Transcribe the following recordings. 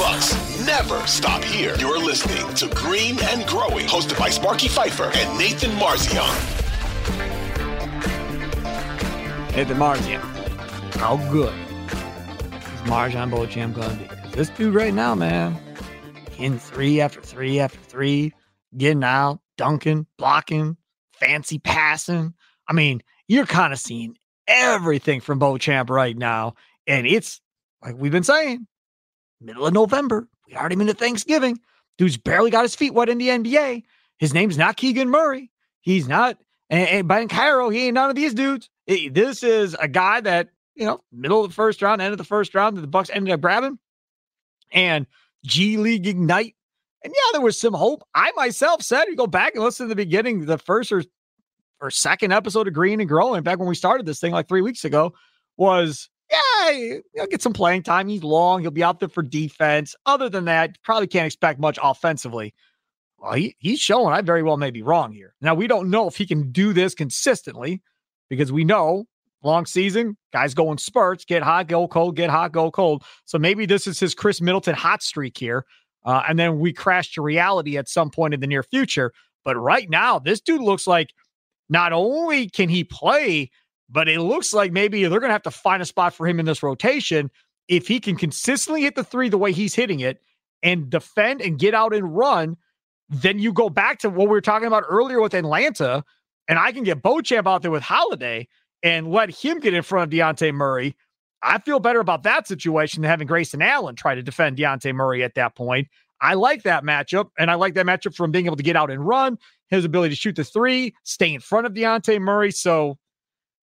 Bucks never stop here. You're listening to Green and Growing, hosted by Sparky Fifer and Nathan Marzion. Nathan Marzion. How good is Marjon Beauchamp going to be? this dude right now, man, in three after three after three, getting out, dunking, blocking, fancy passing. I mean, you're kind of seeing everything from Beauchamp right now. And it's like we've been saying, middle of November. We already been to Thanksgiving. Dude's barely got his feet wet in the NBA. His name's not Keegan Murray. He's not, and, and Banchero, he ain't none of these dudes. It- this is a guy that, you know, middle of the first round, end of the first round, that the Bucks ended up grabbing. And G League Ignite. And yeah, there was some hope. I myself said, you go back and listen to the beginning, the first or, or second episode of Green and Growing, back when we started this thing like three weeks ago, was yeah, he'll get some playing time. He's long. He'll be out there for defense. Other than that, probably can't expect much offensively. Well, he, he's showing I very well may be wrong here. Now, we don't know if he can do this consistently because we know long season, guys go in spurts, get hot, go cold, get hot, go cold. So maybe this is his Khris Middleton hot streak here. Uh, and then we crash to reality at some point in the near future. But right now, this dude looks like not only can he play, but it looks like maybe they're going to have to find a spot for him in this rotation if he can consistently hit the three the way he's hitting it and defend and get out and run. Then you go back to what we were talking about earlier with Atlanta, and I can get Beauchamp out there with Holiday and let him get in front of Dejounte Murray. I feel better about that situation than having Grayson Allen try to defend Dejounte Murray at that point. I like that matchup, and I like that matchup from being able to get out and run, his ability to shoot the three, stay in front of Dejounte Murray. So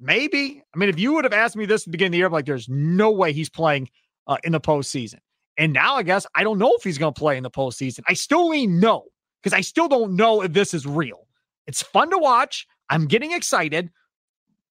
maybe, I mean, if you would have asked me this at the beginning of the year, I'm like, there's no way he's playing uh, in the postseason. And now I guess I don't know if he's going to play in the postseason. I still lean no because I still don't know if this is real. It's fun to watch. I'm getting excited,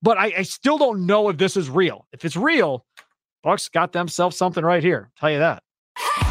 but I, I still don't know if this is real. If it's real, Bucks got themselves something right here. Tell you that.